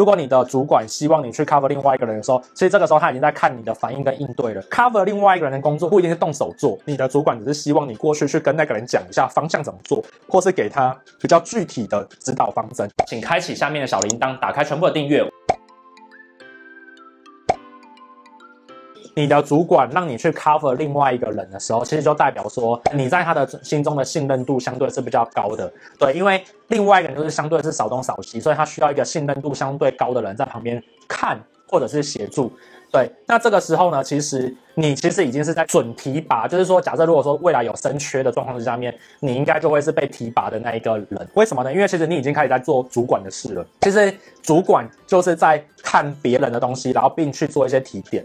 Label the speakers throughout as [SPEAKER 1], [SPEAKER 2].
[SPEAKER 1] 如果你的主管希望你去 cover 另外一个人的时候，其实这个时候他已经在看你的反应跟应对了。cover 另外一个人的工作不一定是动手做，你的主管只是希望你过去去跟那个人讲一下方向怎么做，或是给他比较具体的指导方针。
[SPEAKER 2] 请开启下面的小铃铛，打开全部的订阅。
[SPEAKER 1] 你的主管让你去 cover 另外一个人的时候，其实就代表说你在他的心中的信任度相对是比较高的。对，因为另外一个人就是相对是少东少西，所以他需要一个信任度相对高的人在旁边看或者是协助。对，那这个时候呢，其实你其实已经是在准提拔，就是说，假设如果说未来有升缺的状况之下面，你应该就会是被提拔的那一个人。为什么呢？因为其实你已经开始在做主管的事了。其实主管就是在看别人的东西，然后并去做一些提点。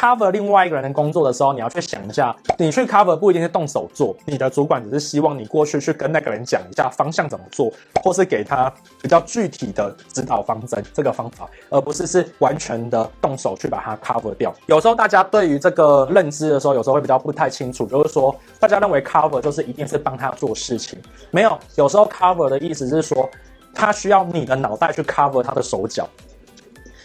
[SPEAKER 1] Cover 另外一个人的工作的时候，你要去想一下，你去 cover 不一定是动手做，你的主管只是希望你过去去跟那个人讲一下方向怎么做，或是给他比较具体的指导方针这个方法，而不是是完全的动手去把它 cover 掉。有时候大家对于这个认知的时候，有时候会比较不太清楚，就是说大家认为 cover 就是一定是帮他做事情，没有，有时候 cover 的意思是说，他需要你的脑袋去 cover 他的手脚，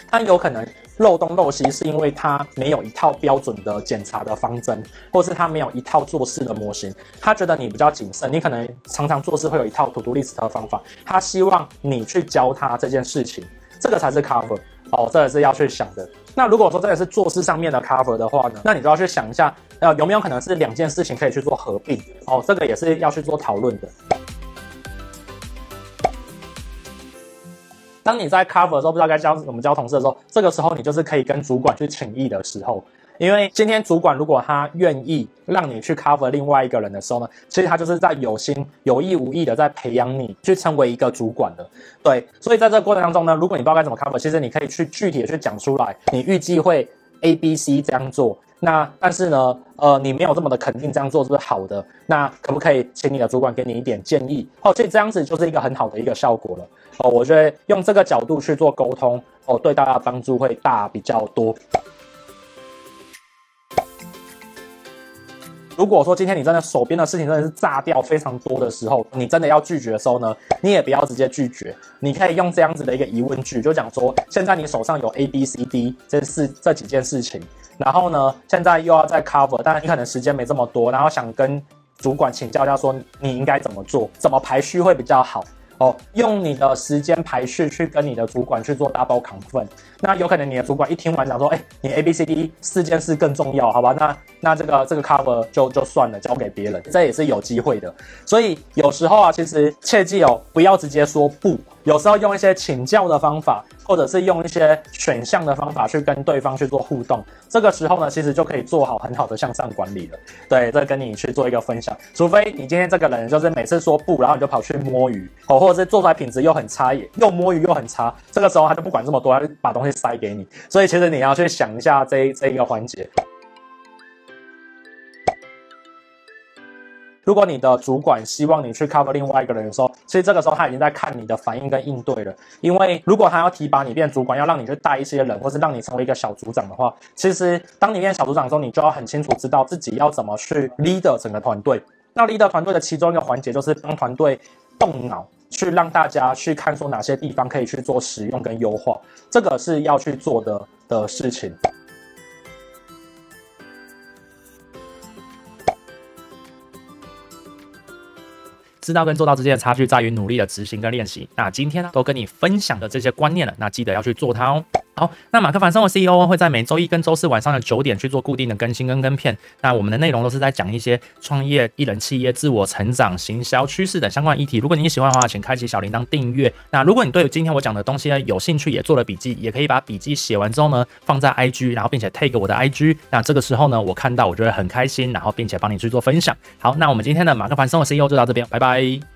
[SPEAKER 1] 他有可能。漏洞漏西是因为他没有一套标准的检查的方针，或是他没有一套做事的模型。他觉得你比较谨慎，你可能常常做事会有一套 to do list 的方法。他希望你去教他这件事情，这个才是 cover 哦，这个是要去想的。那如果说这个是做事上面的 cover 的话呢，那你就要去想一下，呃，有没有可能是两件事情可以去做合并哦，这个也是要去做讨论的。当你在 cover 的时候，不知道该教怎么教同事的时候，这个时候你就是可以跟主管去请益的时候。因为今天主管如果他愿意让你去 cover 另外一个人的时候呢，其实他就是在有心有意无意的在培养你去成为一个主管的。对，所以在这个过程当中呢，如果你不知道该怎么 cover，其实你可以去具体的去讲出来，你预计会 A、B、C 这样做。那但是呢，呃，你没有这么的肯定这样做是不是好的？那可不可以请你的主管给你一点建议？哦，所以这样子就是一个很好的一个效果了。哦，我觉得用这个角度去做沟通，哦，对大家帮助会大比较多。如果说今天你真的手边的事情真的是炸掉非常多的时候，你真的要拒绝的时候呢，你也不要直接拒绝，你可以用这样子的一个疑问句，就讲说，现在你手上有 A、B、C、D 这四这几件事情，然后呢，现在又要再 cover，但是你可能时间没这么多，然后想跟主管请教一下，说你应该怎么做，怎么排序会比较好。哦，用你的时间排序去跟你的主管去做 double confirm，那有可能你的主管一听完讲说，哎，你 A B C D 四件事更重要，好吧？那那这个这个 cover 就就算了，交给别人，这也是有机会的。所以有时候啊，其实切记哦，不要直接说不。有时候用一些请教的方法，或者是用一些选项的方法去跟对方去做互动，这个时候呢，其实就可以做好很好的向上管理了。对，这跟你去做一个分享。除非你今天这个人就是每次说不，然后你就跑去摸鱼，哦，或者是做出来品质又很差，又摸鱼又很差，这个时候他就不管这么多，他就把东西塞给你。所以其实你要去想一下这这一个环节。如果你的主管希望你去 cover 另外一个人的时候，其实这个时候他已经在看你的反应跟应对了。因为如果他要提拔你变主管，要让你去带一些人，或是让你成为一个小组长的话，其实当你变小组长的时候，你就要很清楚知道自己要怎么去 leader 整个团队。那 leader 团队的其中一个环节就是帮团队动脑，去让大家去看说哪些地方可以去做使用跟优化，这个是要去做的的事情。
[SPEAKER 2] 知道跟做到之间的差距在于努力的执行跟练习。那今天呢，都跟你分享的这些观念了，那记得要去做它哦。好，那马克凡生活 CEO 会在每周一跟周四晚上的九点去做固定的更新跟跟片。那我们的内容都是在讲一些创业、一人企业、自我成长、行销趋势等相关议题。如果你喜欢的话，请开启小铃铛订阅。那如果你对今天我讲的东西呢有兴趣，也做了笔记，也可以把笔记写完之后呢放在 IG，然后并且 tag 我的 IG。那这个时候呢，我看到我就会很开心，然后并且帮你去做分享。好，那我们今天的马克凡生活 CEO 就到这边，拜拜。